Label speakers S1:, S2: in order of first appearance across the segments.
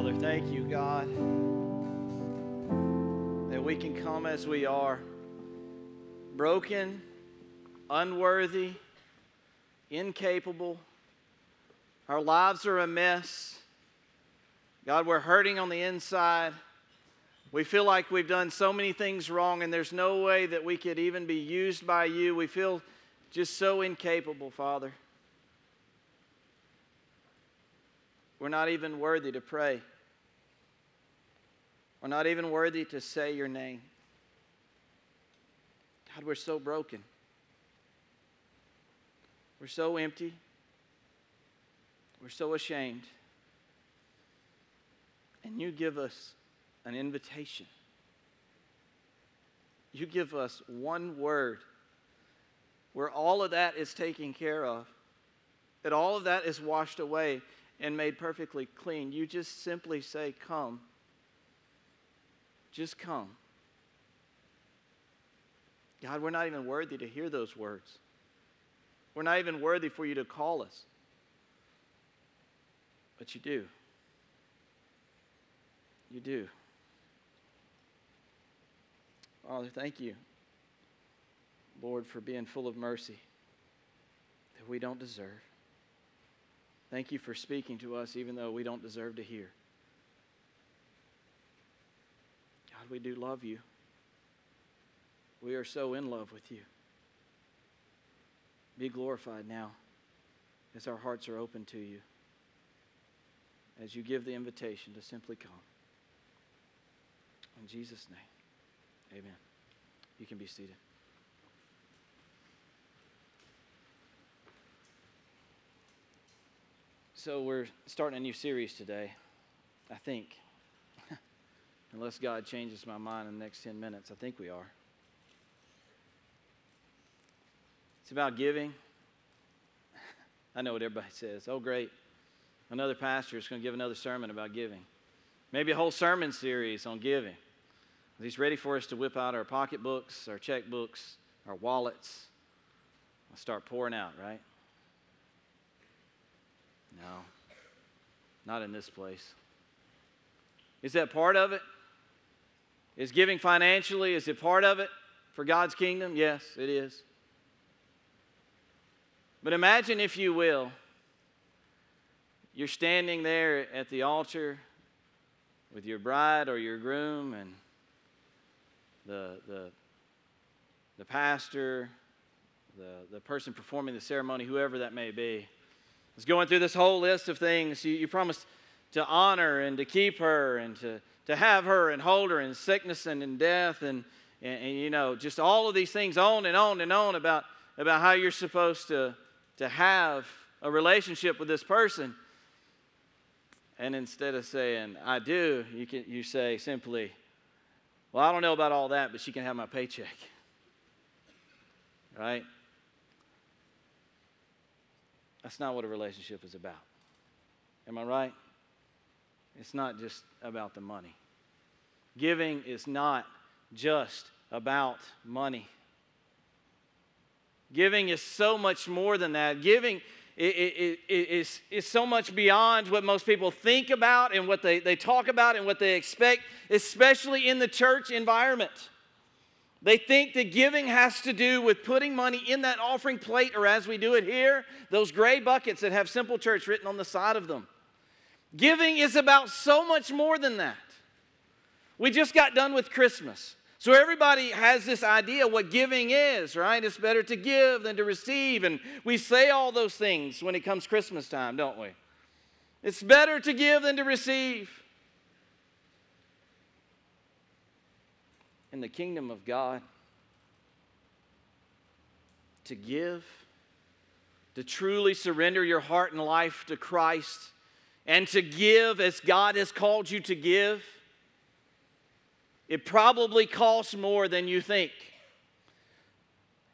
S1: Father. Thank you, God, that we can come as we are broken, unworthy, incapable. Our lives are a mess. God, we're hurting on the inside. We feel like we've done so many things wrong, and there's no way that we could even be used by you. We feel just so incapable, Father. We're not even worthy to pray. We're not even worthy to say your name. God, we're so broken. We're so empty. We're so ashamed. And you give us an invitation. You give us one word where all of that is taken care of, that all of that is washed away and made perfectly clean. You just simply say, Come. Just come. God, we're not even worthy to hear those words. We're not even worthy for you to call us. But you do. You do. Father, thank you, Lord, for being full of mercy that we don't deserve. Thank you for speaking to us even though we don't deserve to hear. God, we do love you. We are so in love with you. Be glorified now as our hearts are open to you, as you give the invitation to simply come. In Jesus' name, amen. You can be seated. So, we're starting a new series today, I think. Unless God changes my mind in the next 10 minutes, I think we are. It's about giving. I know what everybody says. Oh, great. Another pastor is going to give another sermon about giving. Maybe a whole sermon series on giving. He's ready for us to whip out our pocketbooks, our checkbooks, our wallets, and start pouring out, right? No, not in this place. Is that part of it? Is giving financially, is it part of it for God's kingdom? Yes, it is. But imagine, if you will, you're standing there at the altar with your bride or your groom and the, the, the pastor, the, the person performing the ceremony, whoever that may be was going through this whole list of things. You, you promised to honor and to keep her and to, to have her and hold her in sickness and in death and, and, and, you know, just all of these things on and on and on about, about how you're supposed to, to have a relationship with this person. And instead of saying, I do, you, can, you say simply, Well, I don't know about all that, but she can have my paycheck. Right? That's not what a relationship is about. Am I right? It's not just about the money. Giving is not just about money. Giving is so much more than that. Giving is, is so much beyond what most people think about and what they, they talk about and what they expect, especially in the church environment. They think that giving has to do with putting money in that offering plate, or as we do it here, those gray buckets that have Simple Church written on the side of them. Giving is about so much more than that. We just got done with Christmas. So everybody has this idea what giving is, right? It's better to give than to receive. And we say all those things when it comes Christmas time, don't we? It's better to give than to receive. in the kingdom of God to give, to truly surrender your heart and life to Christ, and to give as God has called you to give, it probably costs more than you think.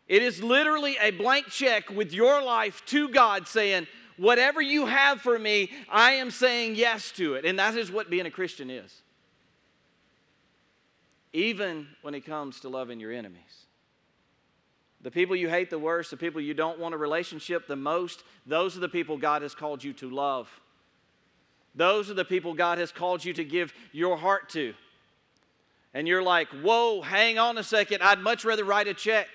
S1: It is literally a blank check with your life to God saying, Whatever you have for me, I am saying yes to it. And that is what being a Christian is even when it comes to loving your enemies. The people you hate the worst, the people you don't want a relationship the most, those are the people God has called you to love. Those are the people God has called you to give your heart to. And you're like, whoa, hang on a second. I'd much rather write a check.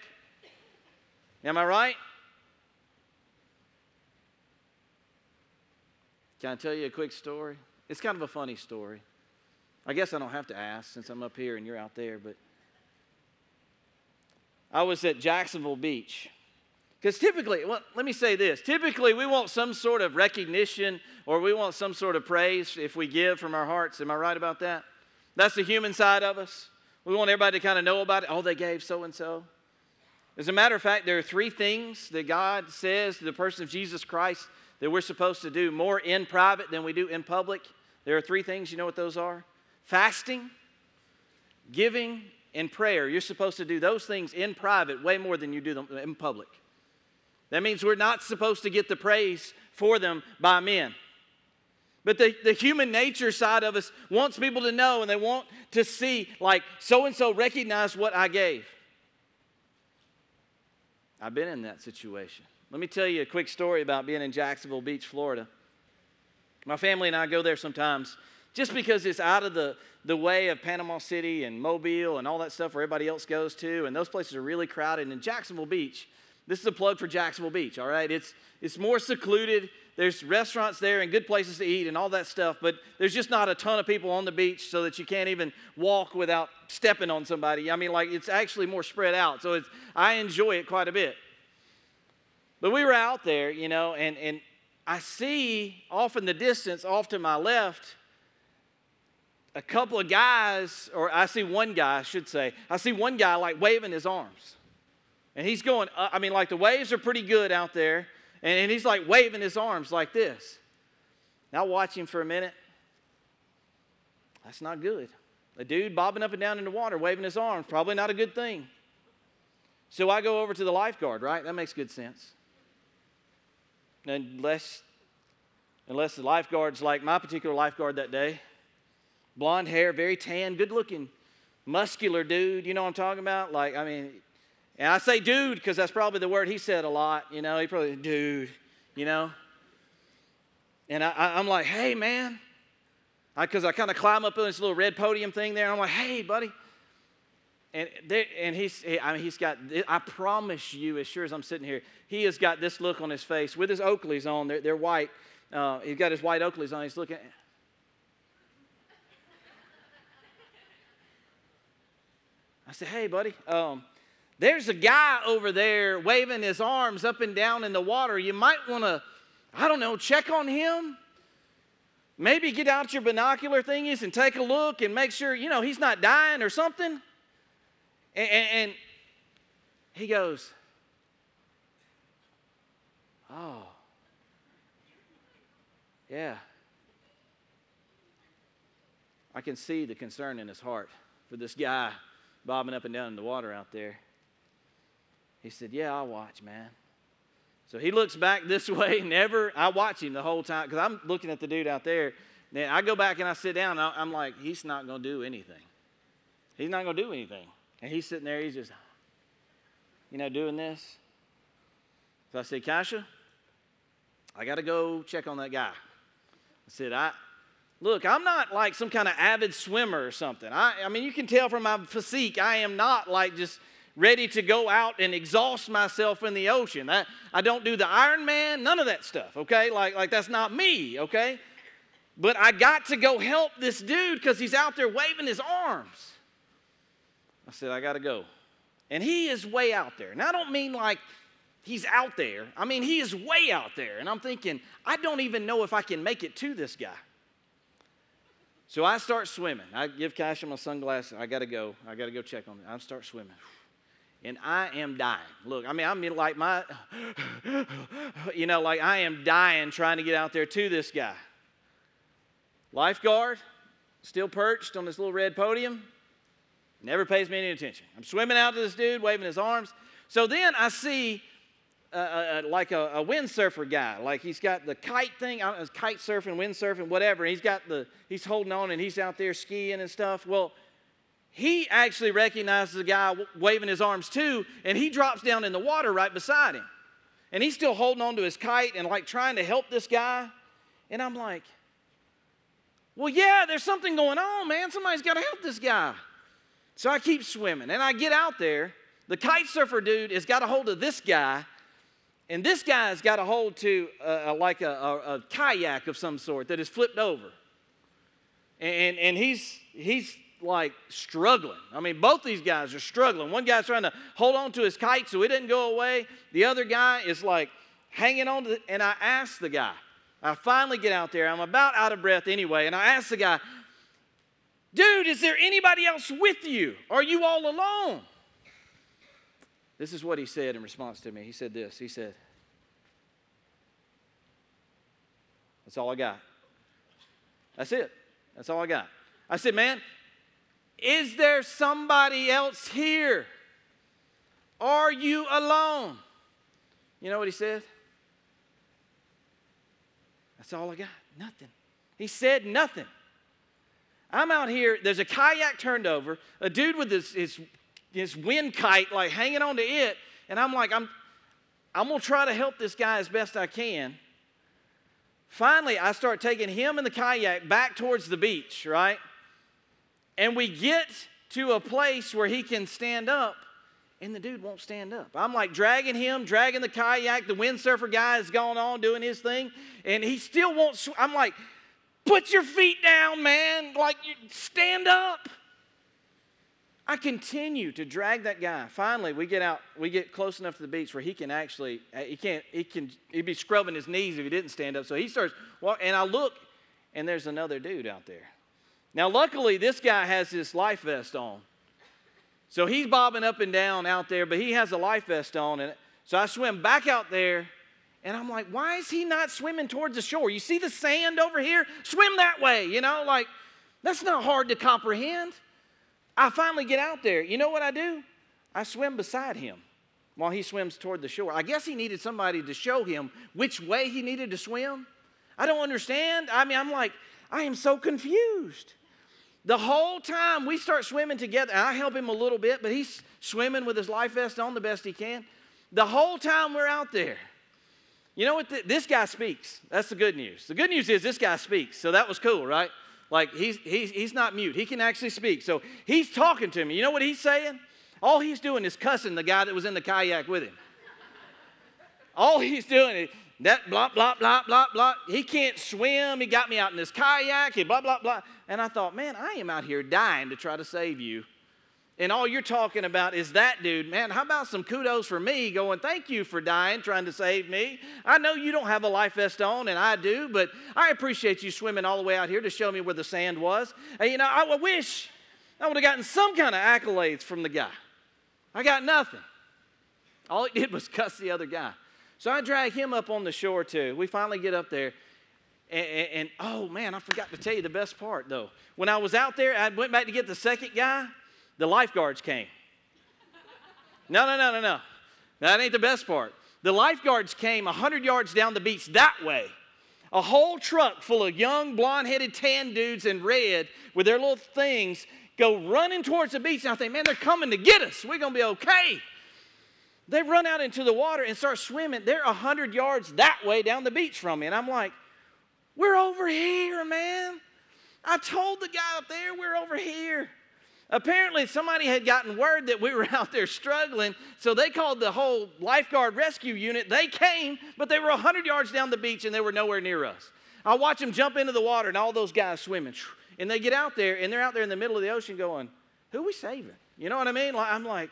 S1: Am I right? Can I tell you a quick story? It's kind of a funny story. I guess I don't have to ask since I'm up here and you're out there, but I was at Jacksonville Beach. Because typically, well, let me say this typically, we want some sort of recognition or we want some sort of praise if we give from our hearts. Am I right about that? That's the human side of us. We want everybody to kind of know about it. Oh, they gave so and so. As a matter of fact, there are three things that God says to the person of Jesus Christ that we're supposed to do more in private than we do in public. There are three things. You know what those are? Fasting, giving, and prayer. You're supposed to do those things in private way more than you do them in public. That means we're not supposed to get the praise for them by men. But the, the human nature side of us wants people to know and they want to see, like, so and so recognized what I gave. I've been in that situation. Let me tell you a quick story about being in Jacksonville Beach, Florida. My family and I go there sometimes just because it's out of the, the way of Panama City and Mobile and all that stuff where everybody else goes to, and those places are really crowded. And in Jacksonville Beach, this is a plug for Jacksonville Beach, all right? It's, it's more secluded. There's restaurants there and good places to eat and all that stuff, but there's just not a ton of people on the beach so that you can't even walk without stepping on somebody. I mean, like, it's actually more spread out. So it's, I enjoy it quite a bit. But we were out there, you know, and, and I see off in the distance, off to my left, a couple of guys, or I see one guy, I should say, I see one guy like waving his arms. And he's going, uh, I mean, like the waves are pretty good out there, and, and he's like waving his arms like this. Now watch him for a minute. That's not good. A dude bobbing up and down in the water, waving his arms, probably not a good thing. So I go over to the lifeguard, right? That makes good sense. Unless, unless the lifeguard's like my particular lifeguard that day, blonde hair, very tan, good looking, muscular dude. You know what I'm talking about? Like, I mean, and I say dude because that's probably the word he said a lot. You know, he probably, dude, you know. And I, am like, hey, man. Because I, I kind of climb up on this little red podium thing there. I'm like, hey, buddy. And, and he's, I mean, he's got, I promise you, as sure as I'm sitting here, he has got this look on his face with his Oakleys on. They're, they're white. Uh, he's got his white Oakleys on. He's looking, I said, hey, buddy, um, there's a guy over there waving his arms up and down in the water. You might want to, I don't know, check on him. Maybe get out your binocular thingies and take a look and make sure, you know, he's not dying or something. And, and, and he goes, Oh, yeah. I can see the concern in his heart for this guy bobbing up and down in the water out there. He said, Yeah, I'll watch, man. So he looks back this way, never. I watch him the whole time because I'm looking at the dude out there. Then I go back and I sit down. I'm like, He's not going to do anything. He's not going to do anything. And he's sitting there, he's just, you know, doing this. So I said, Kasha, I got to go check on that guy. I said, I, Look, I'm not like some kind of avid swimmer or something. I, I mean, you can tell from my physique, I am not like just ready to go out and exhaust myself in the ocean. I, I don't do the Ironman, none of that stuff, okay? Like, like that's not me, okay? But I got to go help this dude because he's out there waving his arms. I said, I got to go. And he is way out there. And I don't mean like he's out there, I mean, he is way out there. And I'm thinking, I don't even know if I can make it to this guy. So I start swimming. I give Kasha my sunglasses. I got to go. I got to go check on him. I start swimming. And I am dying. Look, I mean, I mean, like my, you know, like I am dying trying to get out there to this guy. Lifeguard, still perched on this little red podium, never pays me any attention. I'm swimming out to this dude, waving his arms. So then I see uh, uh, like a, a windsurfer guy. Like he's got the kite thing, I know, kite surfing, windsurfing, whatever. he's got the, he's holding on and he's out there skiing and stuff. Well, he actually recognizes the guy waving his arms too, and he drops down in the water right beside him. And he's still holding on to his kite and like trying to help this guy. And I'm like, Well, yeah, there's something going on, man. Somebody's got to help this guy. So I keep swimming and I get out there. The kite surfer dude has got a hold of this guy, and this guy's got a hold to uh, like a, a, a, kayak of some sort that is flipped over. And, and he's, he's like struggling. I mean, both these guys are struggling. One guy's trying to hold on to his kite so it doesn't go away. The other guy is like hanging on to the, and I ask the guy, I finally get out there. I'm about out of breath anyway, and I ask the guy, Dude, is there anybody else with you? Are you all alone? This is what he said in response to me. He said this He said, That's all I got. That's it. That's all I got. I said, Man, is there somebody else here? Are you alone? You know what he said? That's all I got. Nothing. He said nothing. I'm out here, there's a kayak turned over, a dude with his, his, his wind kite like hanging onto it, and I'm like, I'm, I'm gonna try to help this guy as best I can. Finally, I start taking him and the kayak back towards the beach, right? And we get to a place where he can stand up, and the dude won't stand up. I'm like dragging him, dragging the kayak. The windsurfer guy is going on doing his thing, and he still won't. Sw- I'm like, Put your feet down, man. Like, stand up. I continue to drag that guy. Finally, we get out, we get close enough to the beach where he can actually, uh, he can't, he can, he'd be scrubbing his knees if he didn't stand up. So he starts walking, and I look, and there's another dude out there. Now, luckily, this guy has his life vest on. So he's bobbing up and down out there, but he has a life vest on. And so I swim back out there and I'm like, why is he not swimming towards the shore? You see the sand over here? Swim that way, you know? Like, that's not hard to comprehend. I finally get out there. You know what I do? I swim beside him while he swims toward the shore. I guess he needed somebody to show him which way he needed to swim. I don't understand. I mean, I'm like, I am so confused. The whole time we start swimming together, I help him a little bit, but he's swimming with his life vest on the best he can. The whole time we're out there, you know what? this guy speaks. That's the good news. The good news is this guy speaks. So that was cool, right? Like he's, he's, he's not mute. He can actually speak. So he's talking to me. You know what he's saying? All he's doing is cussing the guy that was in the kayak with him. All he's doing is that blah, blah, blah, blah, blah. He can't swim. He got me out in this kayak. He blah, blah, blah. And I thought, man, I am out here dying to try to save you and all you're talking about is that dude, man, how about some kudos for me going, thank you for dying, trying to save me. I know you don't have a life vest on, and I do, but I appreciate you swimming all the way out here to show me where the sand was. And, you know, I wish I would have gotten some kind of accolades from the guy. I got nothing. All he did was cuss the other guy. So I drag him up on the shore too. We finally get up there. And, and, and, oh man, I forgot to tell you the best part though. When I was out there, I went back to get the second guy the lifeguards came. No, no, no, no, no. That ain't the best part. The lifeguards came 100 yards down the beach that way. A whole truck full of young, blonde headed, tan dudes in red with their little things go running towards the beach. And I think, man, they're coming to get us. We're going to be okay. They run out into the water and start swimming. They're 100 yards that way down the beach from me. And I'm like, we're over here, man. I told the guy up there we're over here. Apparently, somebody had gotten word that we were out there struggling, so they called the whole lifeguard rescue unit. They came, but they were 100 yards down the beach and they were nowhere near us. I watch them jump into the water and all those guys swimming. And they get out there and they're out there in the middle of the ocean going, Who we saving? You know what I mean? I'm like,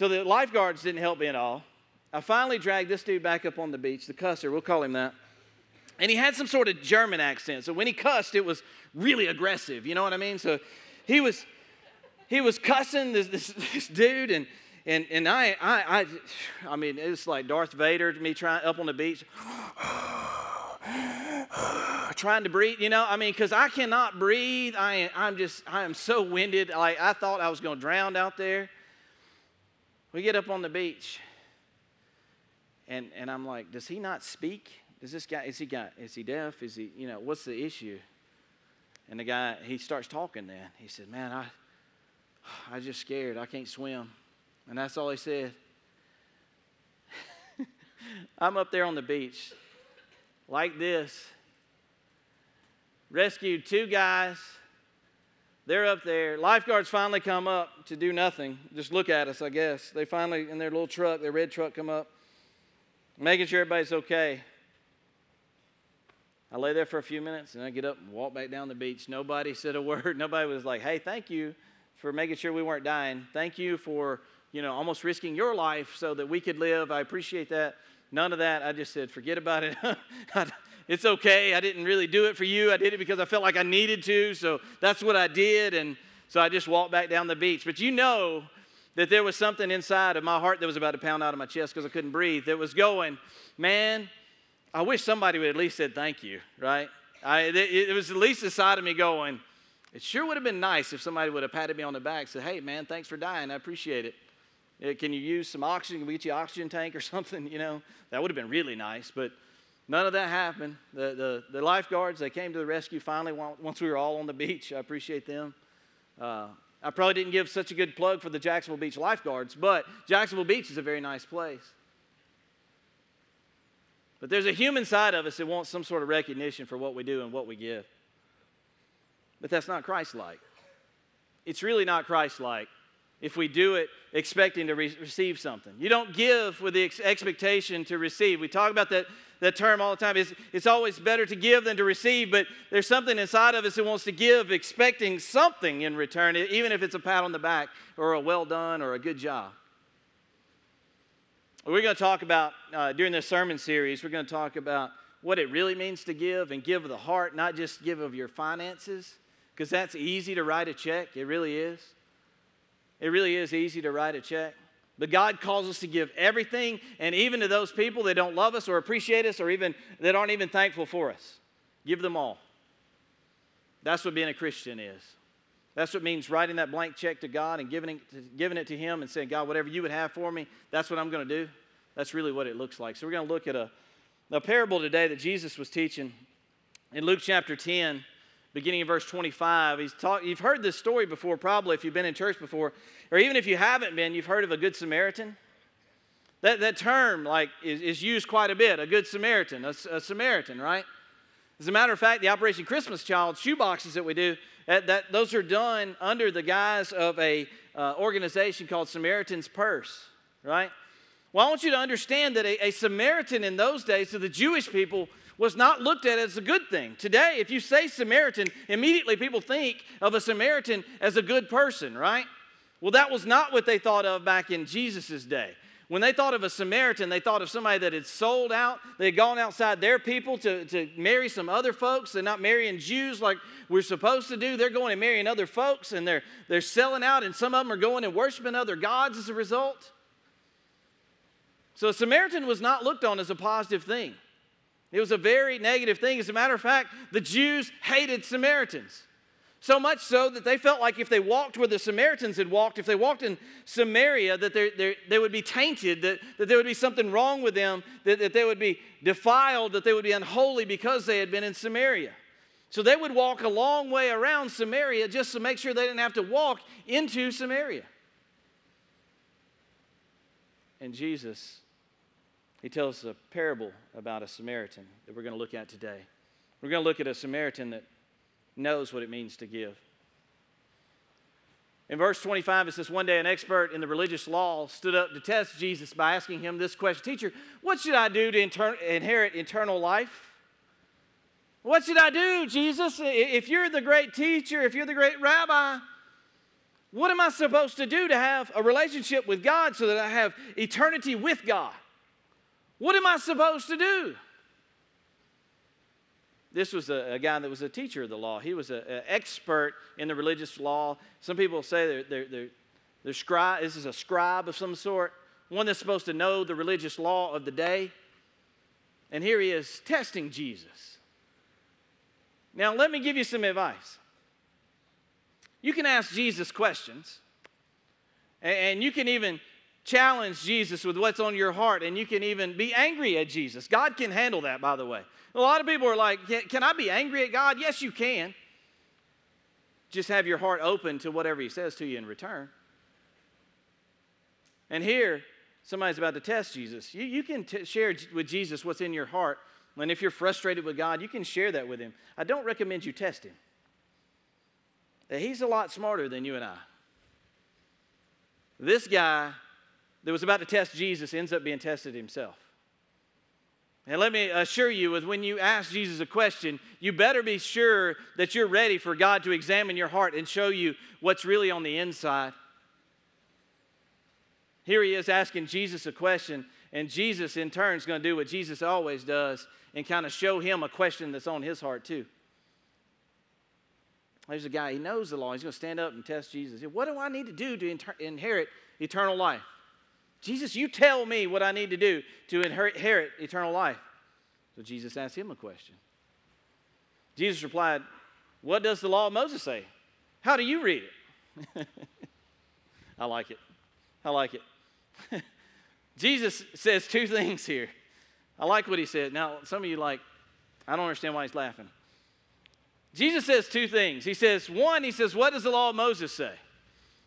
S1: so the lifeguards didn't help me at all. I finally dragged this dude back up on the beach, the cusser, we'll call him that. And he had some sort of German accent. So when he cussed, it was really aggressive. You know what I mean? So he was he was cussing this, this, this dude and and, and I, I, I, I mean, it's like Darth Vader me trying up on the beach, trying to breathe, you know, I mean, because I cannot breathe. I, I'm just, I am so winded. Like, I thought I was going to drown out there. We get up on the beach, and, and I'm like, does he not speak? Does this guy, is he got, is he deaf? Is he, you know, what's the issue? And the guy, he starts talking then. He said, man, I, I just scared. I can't swim. And that's all he said. I'm up there on the beach like this. rescued two guys. They're up there. Lifeguards finally come up to do nothing, just look at us, I guess. They finally, in their little truck, their red truck, come up, making sure everybody's okay. I lay there for a few minutes and I get up and walk back down the beach. Nobody said a word. Nobody was like, hey, thank you for making sure we weren't dying. Thank you for, you know, almost risking your life so that we could live. I appreciate that. None of that. I just said, forget about it. it's okay. I didn't really do it for you. I did it because I felt like I needed to. So that's what I did. And so I just walked back down the beach. But you know that there was something inside of my heart that was about to pound out of my chest because I couldn't breathe that was going, man, I wish somebody would at least said thank you, right? I, it, it was at least the side of me going, it sure would have been nice if somebody would have patted me on the back and said, hey, man, thanks for dying. I appreciate it. Uh, can you use some oxygen? Can we get you an oxygen tank or something? You know, that would have been really nice. But none of that happened. The, the, the lifeguards, they came to the rescue finally once we were all on the beach. I appreciate them. Uh, I probably didn't give such a good plug for the Jacksonville Beach lifeguards, but Jacksonville Beach is a very nice place. But there's a human side of us that wants some sort of recognition for what we do and what we give. But that's not Christ like. It's really not Christ like if we do it expecting to re- receive something. You don't give with the ex- expectation to receive. We talk about that, that term all the time. It's, it's always better to give than to receive, but there's something inside of us that wants to give expecting something in return, even if it's a pat on the back or a well done or a good job. We're going to talk about, uh, during this sermon series, we're going to talk about what it really means to give and give of the heart, not just give of your finances, because that's easy to write a check. It really is. It really is easy to write a check. But God calls us to give everything, and even to those people that don't love us or appreciate us or even that aren't even thankful for us. Give them all. That's what being a Christian is. That's what means writing that blank check to God and giving it, giving it to Him and saying, God, whatever you would have for me, that's what I'm going to do. That's really what it looks like. So we're going to look at a, a parable today that Jesus was teaching in Luke chapter 10, beginning in verse 25. He's talk, you've heard this story before, probably, if you've been in church before, or even if you haven't been, you've heard of a Good Samaritan. That, that term like is, is used quite a bit, a Good Samaritan, a, a Samaritan, right? As a matter of fact, the Operation Christmas Child shoeboxes that we do, that, that, those are done under the guise of a uh, organization called Samaritan's Purse, right? Well, I want you to understand that a, a Samaritan in those days to the Jewish people was not looked at as a good thing. Today, if you say Samaritan, immediately people think of a Samaritan as a good person, right? Well, that was not what they thought of back in Jesus' day. When they thought of a Samaritan, they thought of somebody that had sold out. They had gone outside their people to, to marry some other folks. They're not marrying Jews like we're supposed to do. They're going and marrying other folks and they're, they're selling out, and some of them are going and worshiping other gods as a result. So, a Samaritan was not looked on as a positive thing. It was a very negative thing. As a matter of fact, the Jews hated Samaritans. So much so that they felt like if they walked where the Samaritans had walked, if they walked in Samaria, that they're, they're, they would be tainted, that, that there would be something wrong with them, that, that they would be defiled, that they would be unholy because they had been in Samaria. So they would walk a long way around Samaria just to make sure they didn't have to walk into Samaria. And Jesus, he tells a parable about a Samaritan that we're going to look at today. We're going to look at a Samaritan that knows what it means to give. In verse 25, it says, One day an expert in the religious law stood up to test Jesus by asking him this question Teacher, what should I do to inter- inherit eternal life? What should I do, Jesus? If you're the great teacher, if you're the great rabbi, what am I supposed to do to have a relationship with God so that I have eternity with God? What am I supposed to do? This was a, a, guy that was a teacher of the law. He was an expert in the religious law. Some people say they're, they're, they're, they're scribe, this is a scribe of some sort, one that's supposed to know the religious law of the day. And here he is testing Jesus. Now, let me give you some advice. You can ask Jesus questions, and you can even challenge Jesus with what's on your heart, and you can even be angry at Jesus. God can handle that, by the way. A lot of people are like, Can I be angry at God? Yes, you can. Just have your heart open to whatever He says to you in return. And here, somebody's about to test Jesus. You, you can t- share with Jesus what's in your heart and if you're frustrated with God, you can share that with Him. I don't recommend you test Him. He's a lot smarter than you and I. This guy that was about to test Jesus ends up being tested himself. And let me assure you, with when you ask Jesus a question, you better be sure that you're ready for God to examine your heart and show you what's really on the inside. Here he is asking Jesus a question, and Jesus, in turn, is going to do what Jesus always does and kind of show him a question that's on his heart, too. There's a guy, he knows the law. He's going to stand up and test Jesus. What do I need to do to inter- inherit eternal life? Jesus, you tell me what I need to do to inherit eternal life. So Jesus asked him a question. Jesus replied, What does the law of Moses say? How do you read it? I like it. I like it. Jesus says two things here. I like what he said. Now, some of you like, I don't understand why he's laughing. Jesus says two things. He says, one, he says, What does the law of Moses say?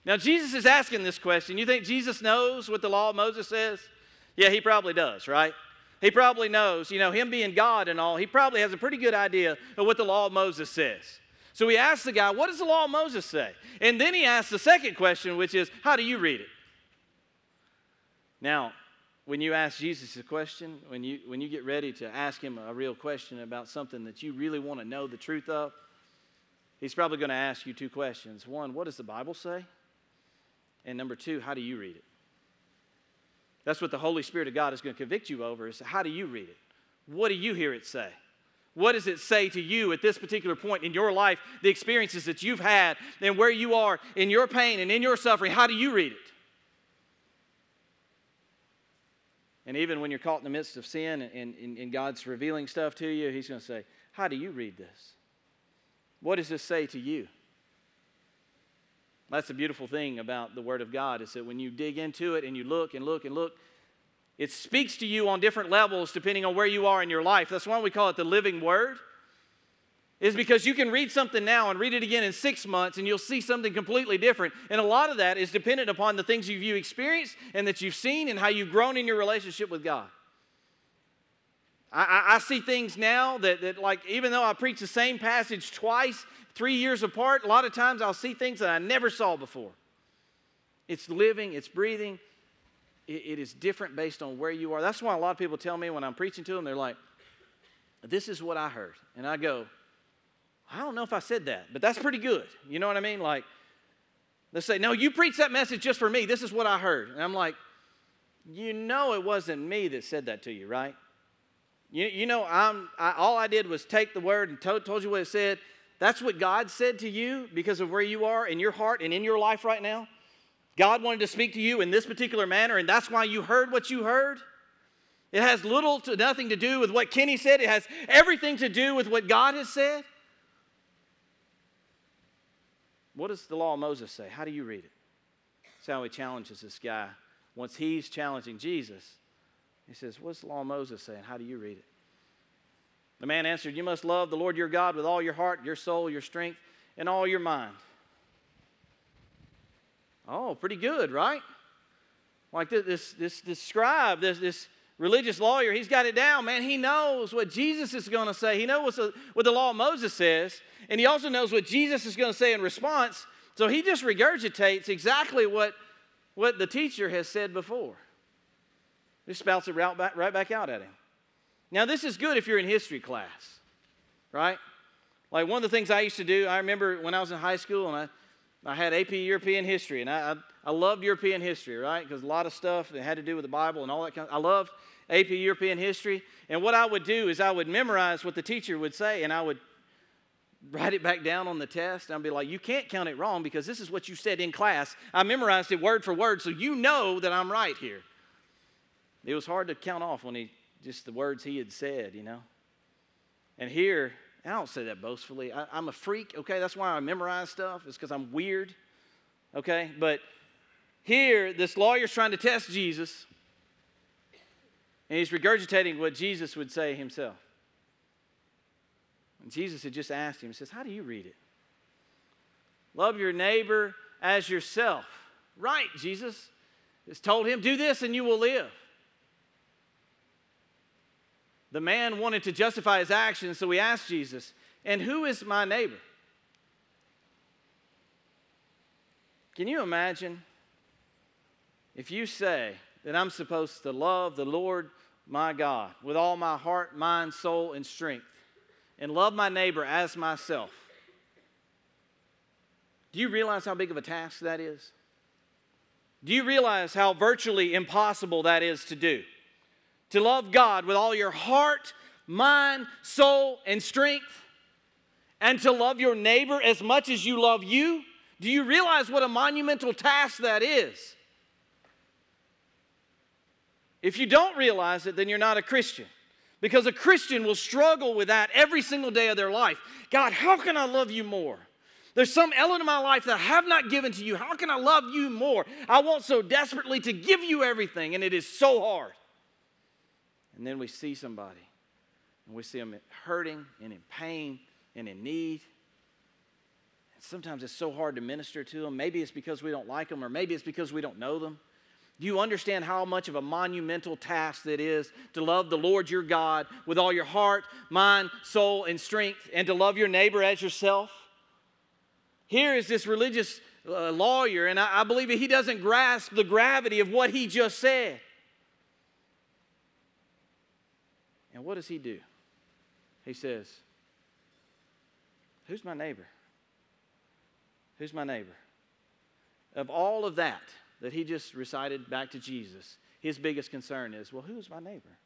S1: Now, Jesus is asking this question. You think Jesus knows what the law of Moses says? Yeah, he probably does, right? He probably knows, you know, him being God and all, he probably has a pretty good idea of what the law of Moses says. So he asks the guy, What does the law of Moses say? And then he asks the second question, which is, How do you read it? Now, when you ask Jesus a question, when you, when you get ready to ask him a real question about something that you really want to know the truth of, he's probably going to ask you two questions. One, what does the Bible say? And number two, how do you read it? That's what the Holy Spirit of God is going to convict you over is how do you read it? What do you hear it say? What does it say to you at this particular point in your life, the experiences that you've had, and where you are in your pain and in your suffering? How do you read it? And even when you're caught in the midst of sin and, and, and God's revealing stuff to you, He's going to say, How do you read this? What does this say to you? That's the beautiful thing about the Word of God is that when you dig into it and you look and look and look, it speaks to you on different levels depending on where you are in your life. That's why we call it the living Word is because you can read something now and read it again in six months and you'll see something completely different. And a lot of that is dependent upon the things you've experienced and that you've seen and how you've grown in your relationship with God. I, I, see things now that, that, like, even though I preach the same passage twice, three years apart, a lot of times I'll see things that I never saw before. It's living, it's breathing, it, it is different based on where you are. That's why a lot of people tell me when I'm preaching to them, they're like, This is what I heard. And I go, I don't know if I said that, but that's pretty good. You know what I mean? Like, they say, No, you preach that message just for me. This is what I heard. And I'm like, You know, it wasn't me that said that to you, right? You, you know, I'm, I, all I did was take the word and told, told you what it said. That's what God said to you because of where you are in your heart and in your life right now. God wanted to speak to you in this particular manner, and that's why you heard what you heard. It has little to nothing to do with what Kenny said, it has everything to do with what God has said. What does the law of Moses say? How do you read it? That's how he challenges this guy. Once he's challenging Jesus, he says, What's the law of Moses saying? How do you read it? The man answered, You must love the Lord your God with all your heart, your soul, your strength, and all your mind. Oh, pretty good, right? Like this, this, this scribe, this, this religious lawyer, he's got it down, man. He knows what Jesus is going to say. He knows what the law of Moses says. And he also knows what Jesus is going to say in response. So he just regurgitates exactly what, what the teacher has said before. He spouts it right back, right back out at him. Now, this is good if you're in history class, right? Like one of the things I used to do, I remember when I was in high school and I, I had AP European history, and I, I, I loved European history, right? Because a lot of stuff that had to do with the Bible and all that kind of, I loved AP European history. And what I would do is I would memorize what the teacher would say, and I would write it back down on the test. I'll be like, you can't count it wrong because this is what you said in class. I memorized it word for word, so you know that I'm right here. It was hard to count off when he just the words he had said, you know. And here, I don't say that boastfully. I, am a freak, okay? That's why I memorize stuff, it's because I'm weird, okay? But here, this lawyer's trying to test Jesus, and he's regurgitating what Jesus would say himself. And Jesus had just asked him, He says, How do you read it? Love your neighbor as yourself. Right, Jesus has told him, Do this and you will live. The man wanted to justify his actions, so he asked Jesus, And who is my neighbor? Can you imagine if you say that I'm supposed to love the Lord my God with all my heart, mind, soul, and strength, and love my neighbor as myself? Do you realize how big of a task that is? Do you realize how virtually impossible that is to do? To love God with all your heart, mind, soul, and strength, and to love your neighbor as much as you love you? Do you realize what a monumental task that is? If you don't realize it, then you're not a Christian. Because a Christian will struggle with that every single day of their life. God, how can I love you more? There's some element of my life that I have not given to you. How can I love you more? I want so desperately to give you everything, and it is so hard. And then we see somebody, and we see them hurting and in pain and in need. And sometimes it's so hard to minister to them. Maybe it's because we don't like them, or maybe it's because we don't know them. Do you understand how much of a monumental task that is to love the Lord your God with all your heart, mind, soul, and strength, and to love your neighbor as yourself? Here is this religious uh, lawyer, and I, I believe he doesn't grasp the gravity of what he just said. And what does he do? He says, Who's my neighbor? Who's my neighbor? Of all of that that he just recited back to Jesus, his biggest concern is, Well, who's my neighbor?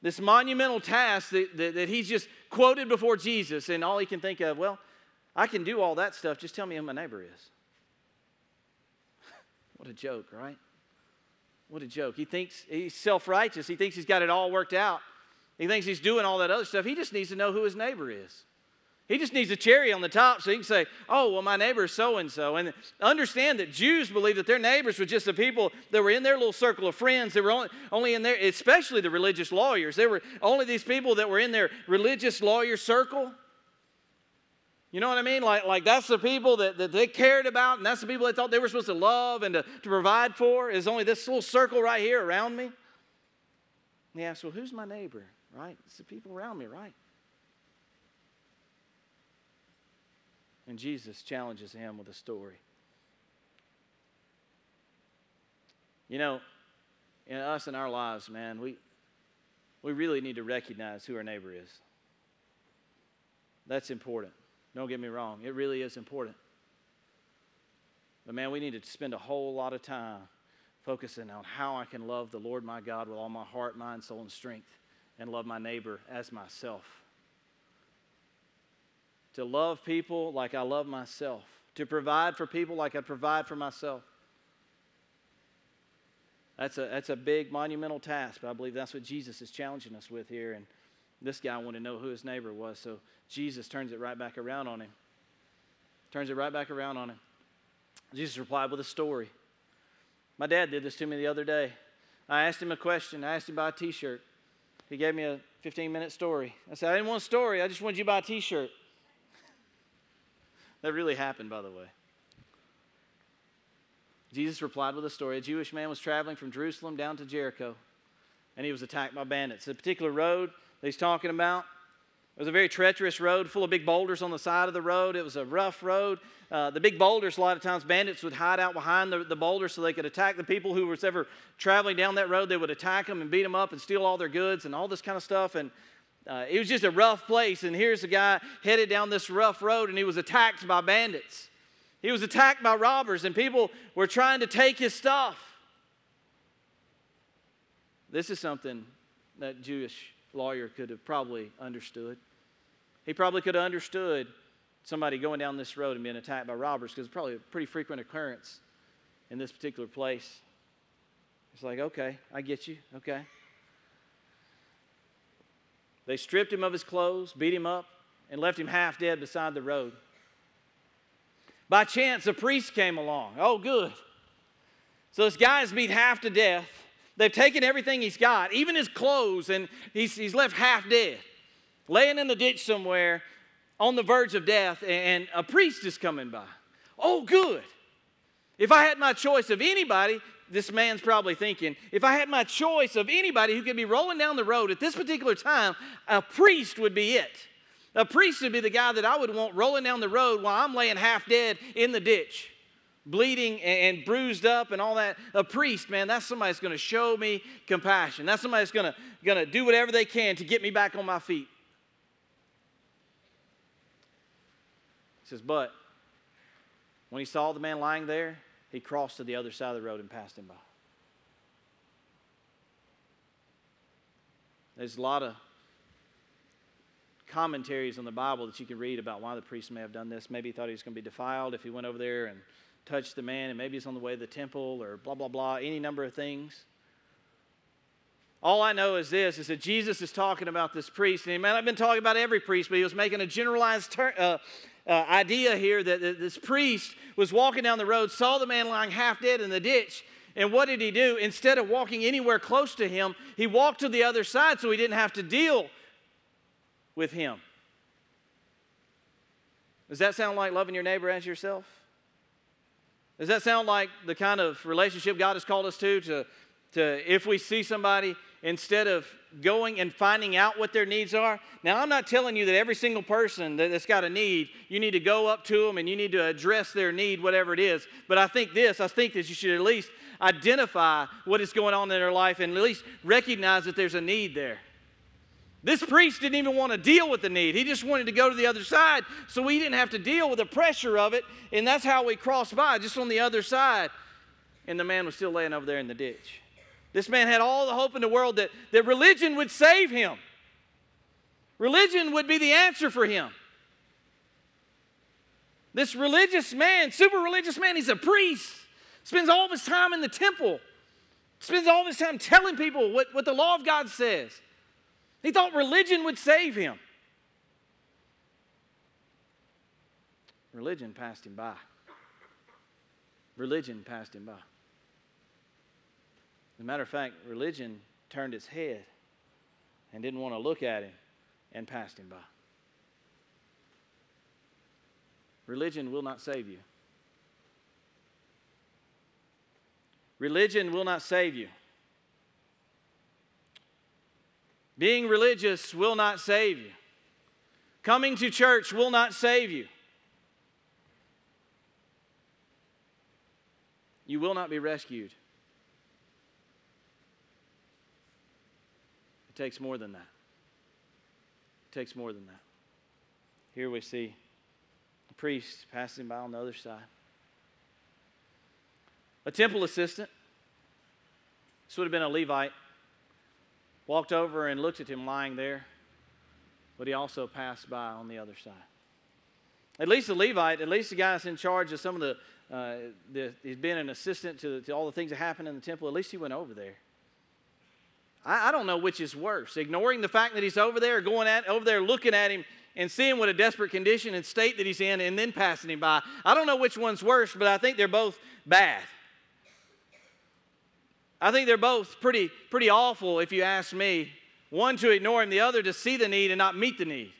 S1: This monumental task that, that, that he's just quoted before Jesus, and all he can think of, well, I can do all that stuff. Just tell me who my neighbor is. what a joke, right? What a joke. He thinks he's self righteous. He thinks he's got it all worked out. He thinks he's doing all that other stuff. He just needs to know who his neighbor is. He just needs a cherry on the top so he can say, Oh, well, my neighbor is so and so. And understand that Jews believe that their neighbors were just the people that were in their little circle of friends. They were only, only in there, especially the religious lawyers. They were only these people that were in their religious lawyer circle. You know what I mean? Like, like that's the people that, that they cared about, and that's the people they thought they were supposed to love and to, to provide for, is only this little circle right here around me. And he asks, Well, who's my neighbor? Right? It's the people around me, right? And Jesus challenges him with a story. You know, in us in our lives, man, we, we really need to recognize who our neighbor is. That's important. Don't get me wrong, it really is important. But man, we need to spend a whole lot of time focusing on how I can love the Lord my God with all my heart, mind, soul, and strength, and love my neighbor as myself. To love people like I love myself, to provide for people like I provide for myself. That's a, that's a big monumental task, but I believe that's what Jesus is challenging us with here. And this guy wanted to know who his neighbor was, so Jesus turns it right back around on him. Turns it right back around on him. Jesus replied with a story. My dad did this to me the other day. I asked him a question. I asked him to buy a t shirt. He gave me a 15 minute story. I said, I didn't want a story. I just wanted you to buy a t shirt. that really happened, by the way. Jesus replied with a story. A Jewish man was traveling from Jerusalem down to Jericho, and he was attacked by bandits. A particular road that he's talking about. It was a very treacherous road full of big boulders on the side of the road. It was a rough road. Uh, the big boulders, a lot of times, bandits would hide out behind the, the boulders so they could attack the people who was ever traveling down that road. They would attack them and beat them up and steal all their goods and all this kind of stuff. And uh, it was just a rough place. And here's a guy headed down this rough road and he was attacked by bandits. He was attacked by robbers and people were trying to take his stuff. This is something that Jewish lawyer could have probably understood. He probably could have understood somebody going down this road and being attacked by robbers because it's probably a pretty frequent occurrence in this particular place. It's like, okay, I get you, okay. They stripped him of his clothes, beat him up, and left him half dead beside the road. By chance, a priest came along. Oh, good. So this guy is beat half to death. They've taken everything he's got, even his clothes, and he's, he's left half dead, laying in the ditch somewhere on the verge of death, and a priest is coming by. Oh, good. If I had my choice of anybody, this man's probably thinking if I had my choice of anybody who could be rolling down the road at this particular time, a priest would be it. A priest would be the guy that I would want rolling down the road while I'm laying half dead in the ditch, bleeding and bruised up and all that. A priest, man, that's somebody that's going to show me compassion. That's somebody that's going to, going to do whatever they can to get me back on my feet. He says, but when he saw the man lying there, he crossed to the other side of the road and passed him by. There's a lot of commentaries on the Bible that you can read about why the priest may have done this. Maybe he thought he was going to be defiled if he went over there and touched the man, and maybe he's on the way to the temple, or blah, blah, blah, any number of things. All I know is this is that Jesus is talking about this priest, and he might have been talking about every priest, but he was making a generalized ter- uh, uh, idea here that, that this priest was walking down the road, saw the man lying half dead in the ditch, and what did he do? Instead of walking anywhere close to him, he walked to the other side so he didn't have to deal with him. Does that sound like loving your neighbor as yourself? Does that sound like the kind of relationship God has called us to? To, to if we see somebody, instead of going and finding out what their needs are. Now, I'm not telling you that every single person that's got a need, you need to go up to them and you need to address their need, whatever it is. But I think this, I think that you should at least identify what is going on in their life and at least recognize that there's a need there. This priest didn't even want to deal with the need. He just wanted to go to the other side so we didn't have to deal with the pressure of it. And that's how we crossed by, just on the other side. And the man was still laying over there in the ditch. This man had all the hope in the world that, that religion would save him. Religion would be the answer for him. This religious man, super religious man, he's a priest, spends all of his time in the temple, spends all of his time telling people what, what the law of God says. He thought religion would save him. Religion passed him by. Religion passed him by. As a matter of fact, religion turned its head and didn't want to look at him and passed him by. Religion will not save you. Religion will not save you. Being religious will not save you. Coming to church will not save you. You will not be rescued. It takes more than that. It takes more than that. Here we see a priest passing by on the other side. A temple assistant, this would have been a Levite, walked over and looked at him lying there, but he also passed by on the other side. At least the Levite, at least the guy that's in charge of some of the, uh, the he's been an assistant to, to all the things that happen in the temple, at least he went over there. I, I don't know which is worse ignoring the fact that he's over there, going at, over there looking at him and seeing what a desperate condition and state that he's in and then passing him by. I don't know which one's worse, but I think they're both bad. I think they're both pretty, pretty awful, if you ask me. One to ignore him, the other to see the need and not meet the need.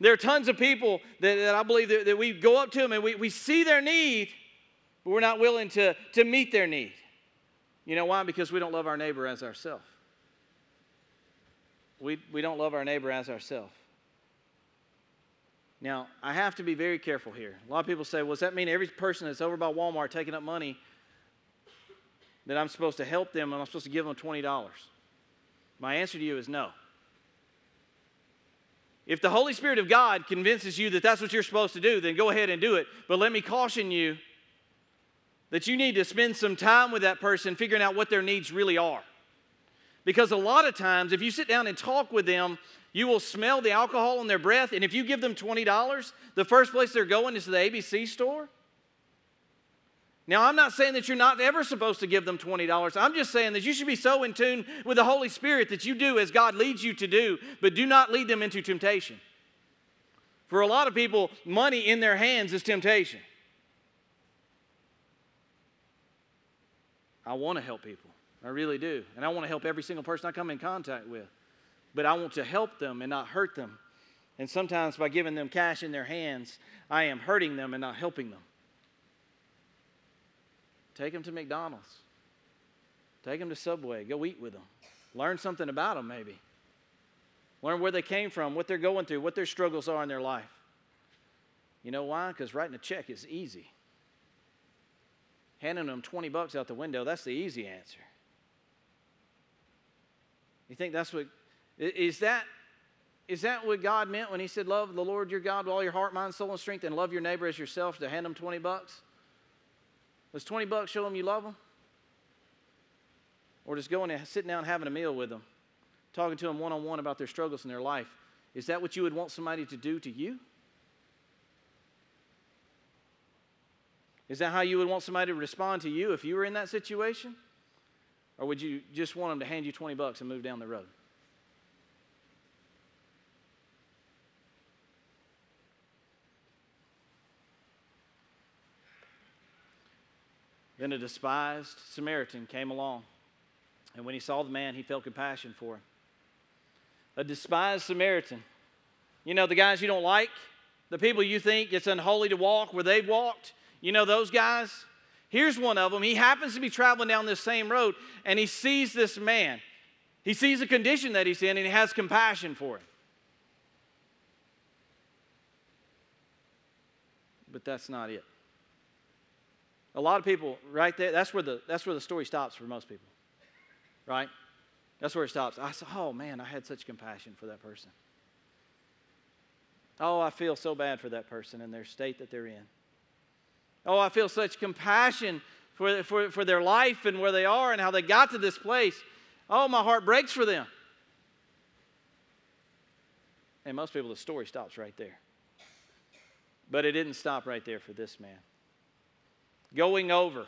S1: There are tons of people that, that I believe that, that, we go up to them and we, we see their need, but we're not willing to, to meet their need. You know why? Because we don't love our neighbor as ourselves we, we don't love our neighbor as ourselves. Now, I have to be very careful here. A lot of people say, well, does that mean every person that's over by Walmart taking up money that I'm supposed to help them and I'm supposed to give them $20? My answer to you is no. If the Holy Spirit of God convinces you that that's what you're supposed to do, then go ahead and do it. But let me caution you that you need to spend some time with that person figuring out what their needs really are. Because a lot of times, if you sit down and talk with them, you will smell the alcohol in their breath. And if you give them $20, the first place they're going is the ABC store. Now, I'm not saying that you're not ever supposed to give them $20. I'm just saying that you should be so in tune with the Holy Spirit that you do as God leads you to do, but do not lead them into temptation. For a lot of people, money in their hands is temptation. I want to help people. I really do. And I want to help every single person I come in contact with. But I want to help them and not hurt them. And sometimes by giving them cash in their hands, I am hurting them and not helping them. Take them to McDonald's. Take them to Subway. Go eat with them. Learn something about them, maybe. Learn where they came from, what they're going through, what their struggles are in their life. You know why? Because writing a check is easy. Handing them 20 bucks out the window, that's the easy answer. You think that's what, is that, is that what God meant when He said, Love the Lord your God with all your heart, mind, soul, and strength, and love your neighbor as yourself to hand them 20 bucks? Does 20 bucks show them you love them? Or just going and sitting down having a meal with them, talking to them one on one about their struggles in their life? Is that what you would want somebody to do to you? Is that how you would want somebody to respond to you if you were in that situation? Or would you just want them to hand you 20 bucks and move down the road? Then a despised Samaritan came along, and when he saw the man, he felt compassion for him. A despised Samaritan. You know, the guys you don't like, the people you think it's unholy to walk where they've walked, you know those guys? Here's one of them. He happens to be traveling down this same road and he sees this man. He sees the condition that he's in and he has compassion for him. But that's not it. A lot of people, right there, that's where the, that's where the story stops for most people, right? That's where it stops. I said, oh man, I had such compassion for that person. Oh, I feel so bad for that person and their state that they're in. Oh, I feel such compassion for, for, for their life and where they are and how they got to this place. Oh, my heart breaks for them. And most people, the story stops right there. But it didn't stop right there for this man. Going over,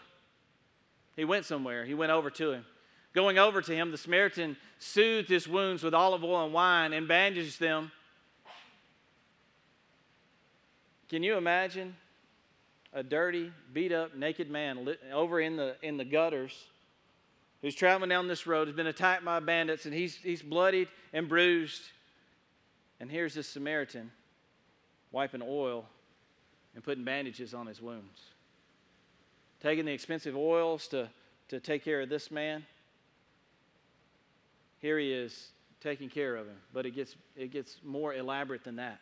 S1: he went somewhere. He went over to him. Going over to him, the Samaritan soothed his wounds with olive oil and wine and bandaged them. Can you imagine a dirty, beat up, naked man over in the, in the gutters who's traveling down this road, has been attacked by bandits, and he's, he's bloodied and bruised. And here's this Samaritan wiping oil and putting bandages on his wounds. Taking the expensive oils to, to take care of this man. Here he is taking care of him, but it gets, it gets more elaborate than that.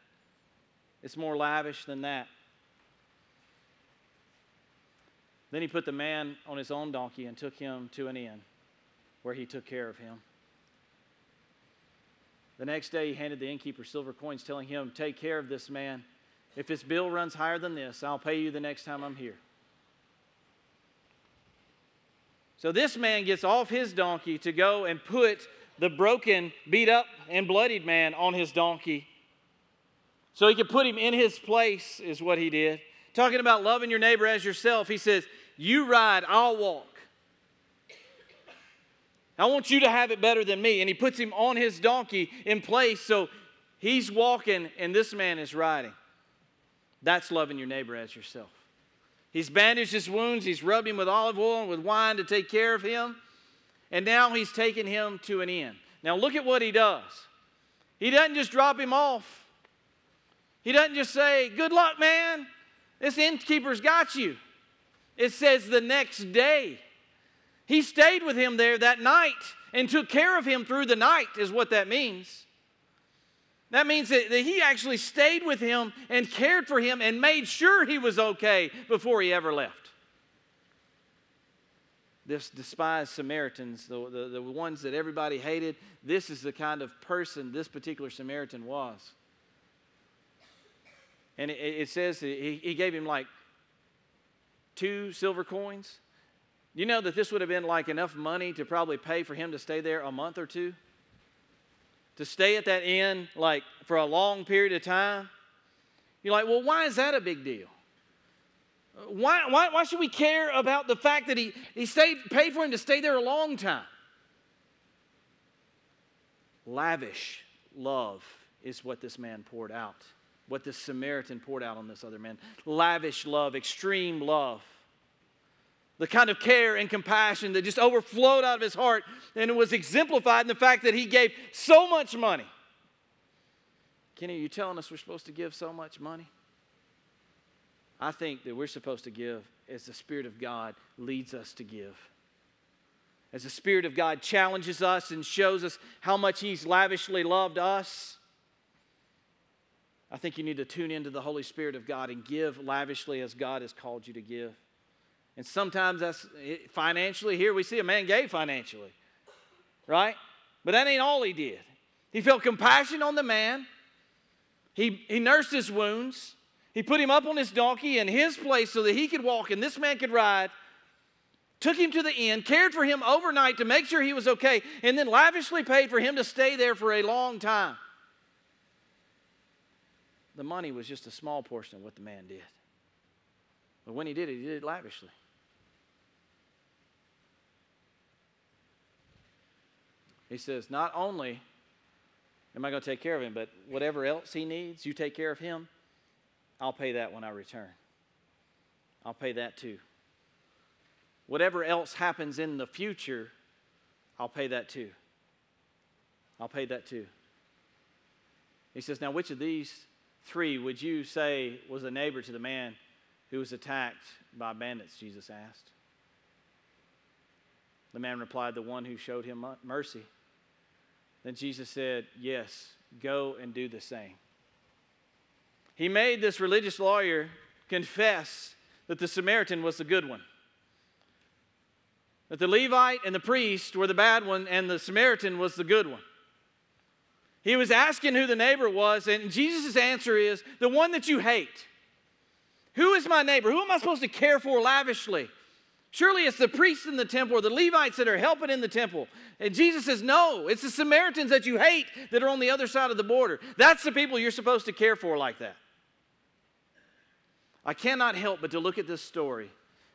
S1: It's more lavish than that. Then he put the man on his own donkey and took him to an inn where he took care of him. The next day, he handed the innkeeper silver coins, telling him, Take care of this man. If his bill runs higher than this, I'll pay you the next time I'm here. So this man gets off his donkey to go and put the broken, beat up, and bloodied man on his donkey. So he could put him in his place, is what he did. Talking about loving your neighbor as yourself, he says, You ride, I'll walk. I want you to have it better than me. And he puts him on his donkey in place so he's walking and this man is riding. That's loving your neighbor as yourself. He's bandaged his wounds, he's rubbed him with olive oil and with wine to take care of him. And now he's taken him to an inn. Now look at what he does. He doesn't just drop him off. He doesn't just say, Good luck, man. This innkeeper's got you. It says the next day. He stayed with him there that night and took care of him through the night, is what that means. That means that, that he actually stayed with him and cared for him and made sure he was okay before he ever left. This despised Samaritans, the, the, the ones that everybody hated, this is the kind of person this particular Samaritan was. And it, it says he, he gave him like two silver coins. You know that this would have been like enough money to probably pay for him to stay there a month or two? To stay at that inn like for a long period of time? You're like, well, why is that a big deal? Why, why, why should we care about the fact that he, he stayed, paid for him to stay there a long time? Lavish love is what this man poured out what this Samaritan poured out on this other man lavish love, extreme love. The kind of care and compassion that just overflowed out of his heart, and it was exemplified in the fact that he gave so much money. Kenny, are you telling us we're supposed to give so much money? I think that we're supposed to give as the Spirit of God leads us to give. as the Spirit of God challenges us and shows us how much He's lavishly loved us, I think you need to tune into the Holy Spirit of God and give lavishly as God has called you to give. And sometimes that's financially. Here we see a man gave financially, right? But that ain't all he did. He felt compassion on the man, he, he nursed his wounds, he put him up on his donkey in his place so that he could walk and this man could ride took him to the inn, cared for him overnight to make sure he was okay, and then lavishly paid for him to stay there for a long time. The money was just a small portion of what the man did. But when he did it, he did it lavishly. He says, Not only am I going to take care of him, but whatever else he needs, you take care of him, I'll pay that when I return. I'll pay that too. Whatever else happens in the future, I'll pay that too. I'll pay that too. He says, Now, which of these three would you say was a neighbor to the man who was attacked by bandits? Jesus asked. The man replied, The one who showed him mercy. Then Jesus said, Yes, go and do the same. He made this religious lawyer confess that the Samaritan was the good one. That the Levite and the priest were the bad one, and the Samaritan was the good one. He was asking who the neighbor was, and Jesus' answer is the one that you hate. Who is my neighbor? Who am I supposed to care for lavishly? Surely it's the priests in the temple or the Levites that are helping in the temple. And Jesus says, No, it's the Samaritans that you hate that are on the other side of the border. That's the people you're supposed to care for like that. I cannot help but to look at this story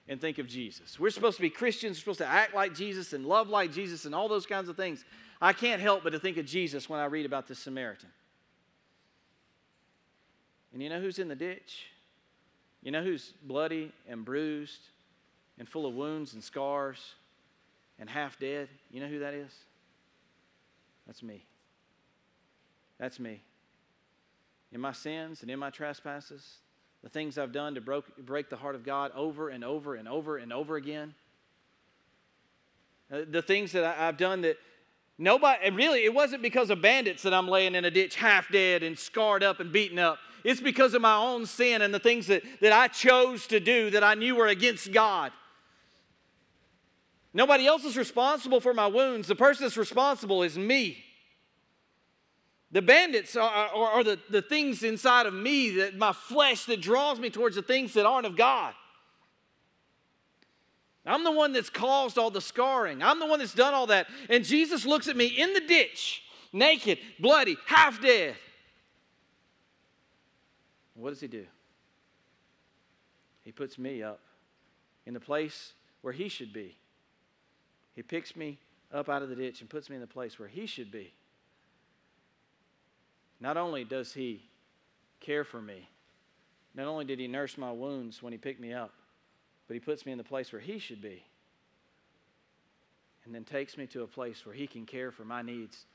S1: and think of Jesus. We're supposed to be Christians, we're supposed to act like Jesus and love like Jesus and all those kinds of things. I can't help but to think of Jesus when I read about this Samaritan. And you know who's in the ditch? You know who's bloody and bruised and full of wounds and scars and half dead? You know who that is? That's me. That's me. In my sins and in my trespasses, the things I've done to broke, break the heart of God over and over and over and over again. Uh, the things that I've done that nobody, really, it wasn't because of bandits that I'm laying in a ditch half dead and scarred up and beaten up. It's because of my own sin and the things that, that I chose to do that I knew were against God. Nobody else is responsible for my wounds. The person that's responsible is me. The bandits are, are, are, the, the things inside of me, that my flesh that draws me towards the things that aren't of God. I'm the one that's caused all the scarring. I'm the one that's done all that. And Jesus looks at me in the ditch, naked, bloody, half dead. What does he do? He puts me up in the place where he should be. He picks me up out of the ditch and puts me in the place where he should be. Not only does He care for me, not only did He nurse my wounds when He picked me up, but He puts me in the place where He should be. And then takes me to a place where He can care for my needs,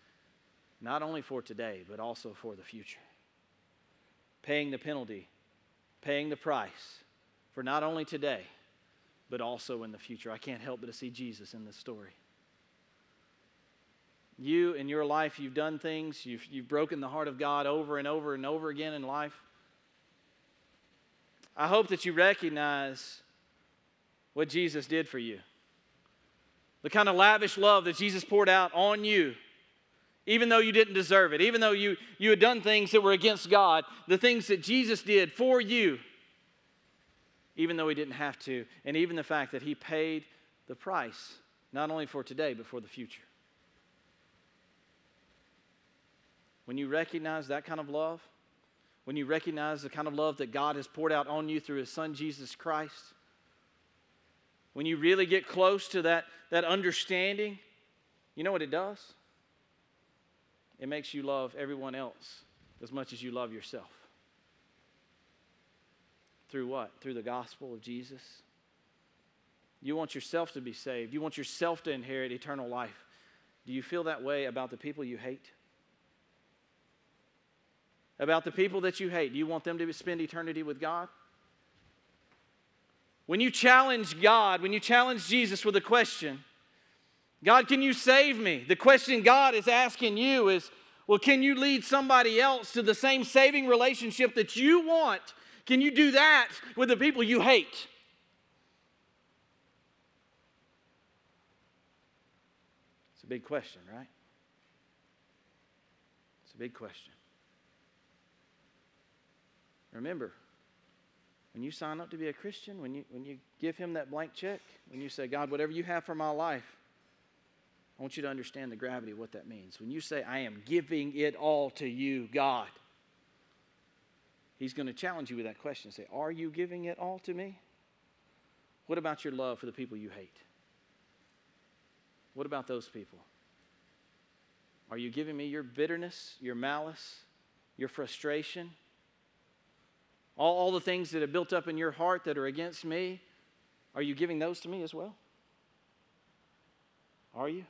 S1: not only for today, but also for the future. Paying the penalty, paying the price for not only today, but also in the future. I can't help but to see Jesus in this story. You in your life, you've done things, you've, you've broken the heart of God over and over and over again in life. I hope that you recognize what Jesus did for you. The kind of lavish love that Jesus poured out on you, even though you didn't deserve it, even though you, you had done things that were against God, the things that Jesus did for you, even though he didn't have to, and even the fact that he paid the price, not only for today, but for the future. when you recognize that kind of love, when you recognize the kind of love that God has poured out on you through His Son, Jesus Christ, when you really get close to that, that understanding, you know what it does? It makes you love everyone else as much as you love yourself. Through what? Through the gospel of Jesus. You want yourself to be saved. You want yourself to inherit eternal life. Do you feel that way about the people you hate? about the people that you hate? Do you want them to spend eternity with God? When you challenge God, when you challenge Jesus with a question, God, can you save me? The question God is asking you is, well, can you lead somebody else to the same saving relationship that you want? Can you do that with the people you hate? It's a big question, right? It's a big question. Remember, when you sign up to be a Christian, when you, when you give Him that blank check, when you say, God, whatever you have for my life, I want you to understand the gravity of what that means. When you say, I am giving it all to you, God, He's going to challenge you with that question. Say, Are you giving it all to me? What about your love for the people you hate? What about those people? Are you giving me your bitterness, your malice, your frustration? All, all the things that have built up in your heart that are against me, are you giving those to me as well? Are you?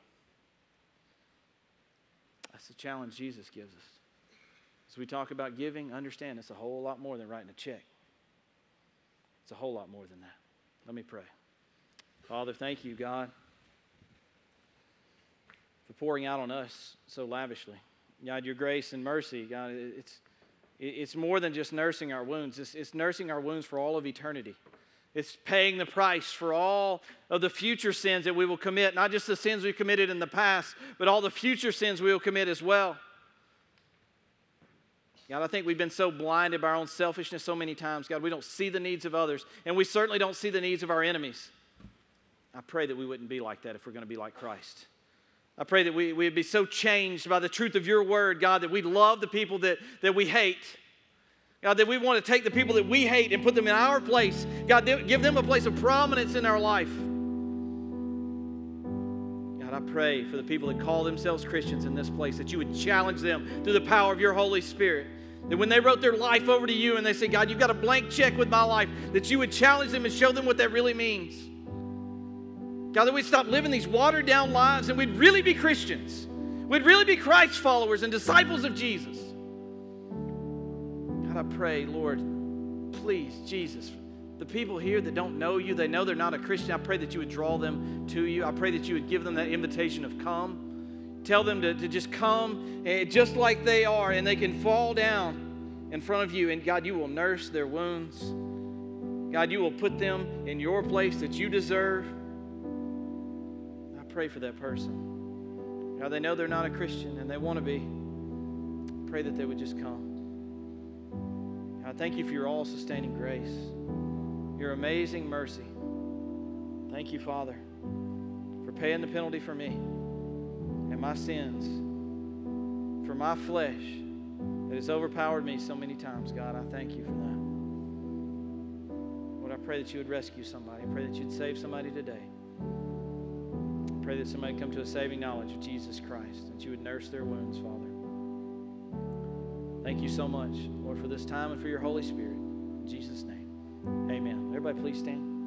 S1: That's the challenge Jesus gives us. As we talk about giving, understand it's a whole lot more than writing a check. It's a whole lot more than that. Let me pray. Father, thank you, God, for pouring out on us so lavishly. God, your grace and mercy, God, it's, it's more than just nursing our wounds, it's, it's nursing our wounds for all of eternity. It's paying the price for all of the future sins that we will commit, not just the sins we committed in the past, but all the future sins we will commit as well. God, I think we've been so blinded by our own selfishness so many times. God, we don't see the needs of others, and we certainly don't see the needs of our enemies. I pray that we wouldn't be like that if we're going to be like Christ. I pray that we, we'd be so changed by the truth of your word, God, that we love the people that, that we hate. God, that we want to take the people that we hate and put them in our place. God, give them a place of prominence in our life. I pray for the people that call themselves Christians in this place that you would challenge them through the power of your Holy Spirit. That when they wrote their life over to you and they say, God, you've got a blank check with my life, that you would challenge them and show them what that really means. God, that we'd stop living these watered down lives and we'd really be Christians. We'd really be Christ followers and disciples of Jesus. God, I pray, Lord, please, Jesus, the people here that don't know you, they know they're not a Christian, I pray that you would draw them to you. I pray that you would give them that invitation of come. Tell them to, to just come eh, just like they are, and they can fall down in front of you. And God, you will nurse their wounds. God, you will put them in your place that you deserve. I pray for that person. God, they know they're not a Christian and they want to be. Pray that they would just come. God, thank you for your all sustaining grace, your amazing mercy. Thank you, Father, for paying the penalty for me and my sins, for my flesh that has overpowered me so many times, God. I thank you for that. Lord, I pray that you would rescue somebody. I pray that you'd save somebody today. I pray that somebody come to a saving knowledge of Jesus Christ, that you would nurse their wounds, Father. Thank you so much, Lord, for this time and for your Holy Spirit. In Jesus' name, amen. Everybody, please stand.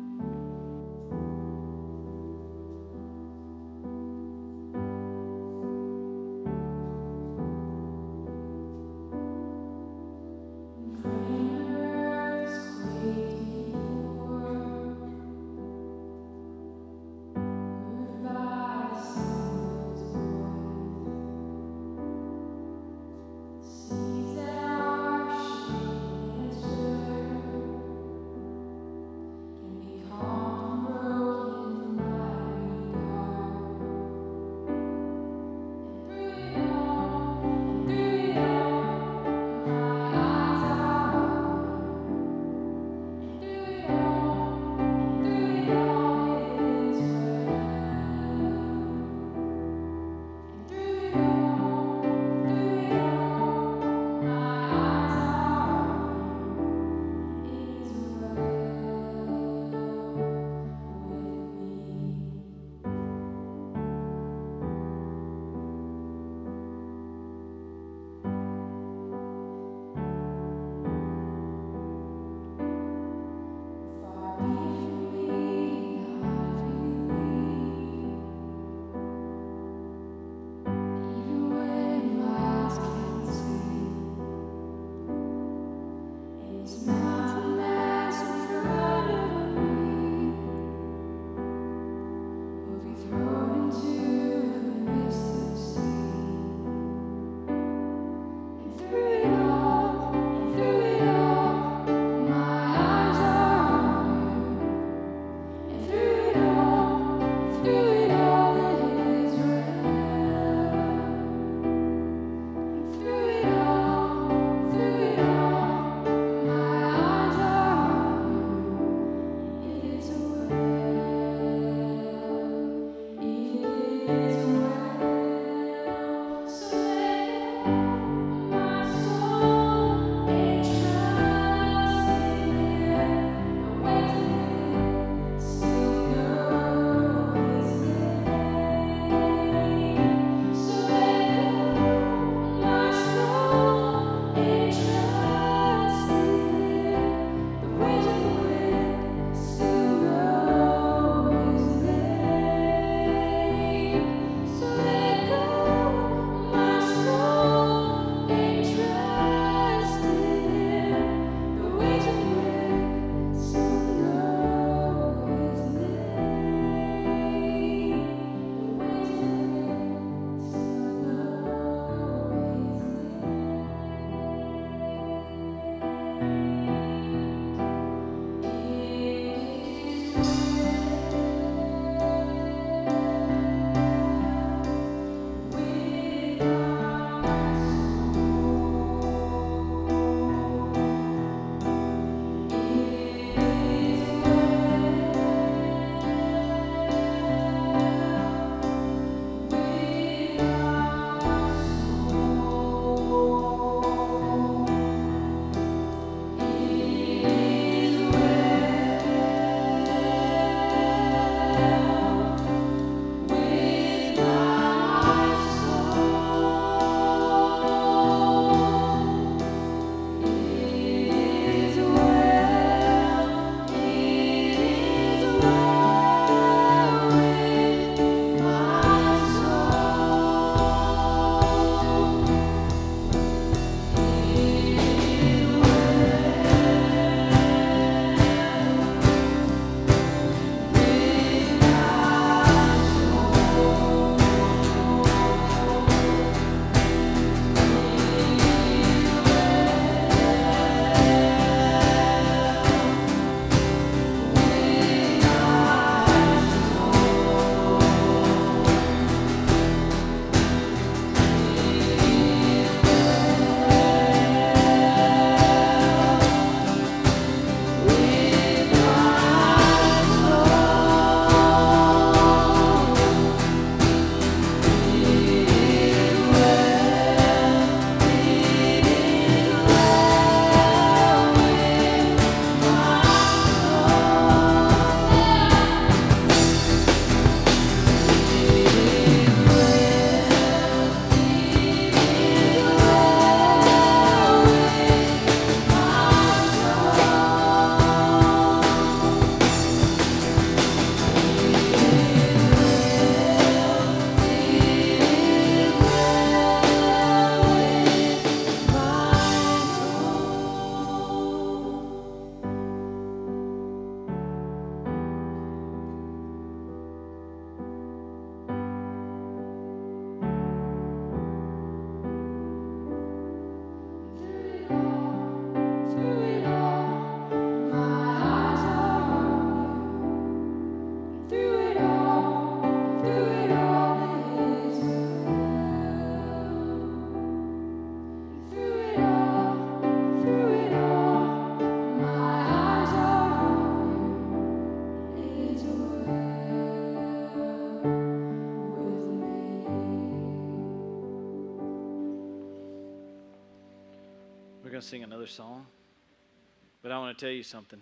S1: But I want to tell you something.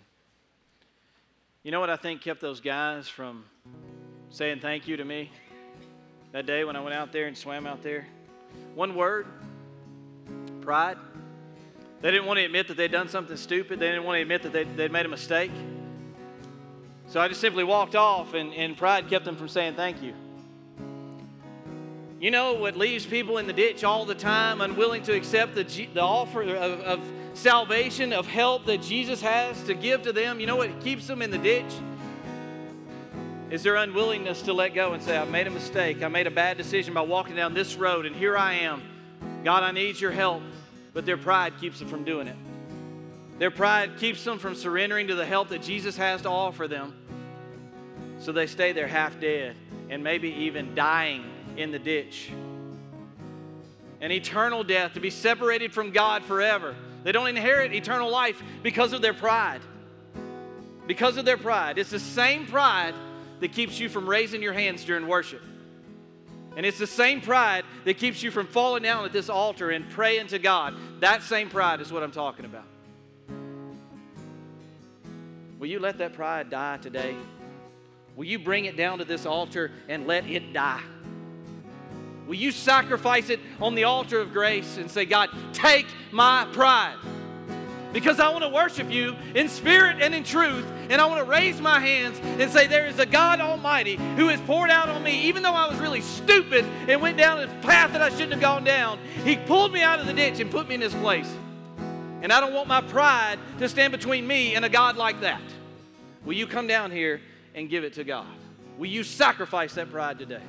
S1: You know what I think kept those guys from saying thank you to me that day when I went out there and swam out there? One word pride. They didn't want to admit that they'd done something stupid, they didn't want to admit that they'd, they'd made a mistake. So I just simply walked off, and, and pride kept them from saying thank you. You know what leaves people in the ditch all the time, unwilling to accept the, the offer of, of salvation, of help that Jesus has to give to them? You know what keeps them in the ditch? Is their unwillingness to let go and say, I made a mistake. I made a bad decision by walking down this road, and here I am. God, I need your help. But their pride keeps them from doing it. Their pride keeps them from surrendering to the help that Jesus has to offer them. So they stay there half dead and maybe even dying in the ditch. An eternal death, to be separated from God forever. They don't inherit eternal life because of their pride. Because of their pride. It's the same pride that keeps you from raising your hands during worship. And it's the same pride that keeps you from falling down at this altar and praying to God. That same pride is what I'm talking about. Will you let that pride die today? Will you bring it down to this altar and let it die? Will you sacrifice it on the altar of grace and say, God, take my pride? Because I want to worship you in spirit and in truth, and I want to raise my hands and say, There is a God Almighty who has poured out on me, even though I was really stupid and went down a path that I shouldn't have gone down. He pulled me out of the ditch and put me in this place. And I don't want my pride to stand between me and a God like that. Will you come down here and give it to God? Will you sacrifice that pride today?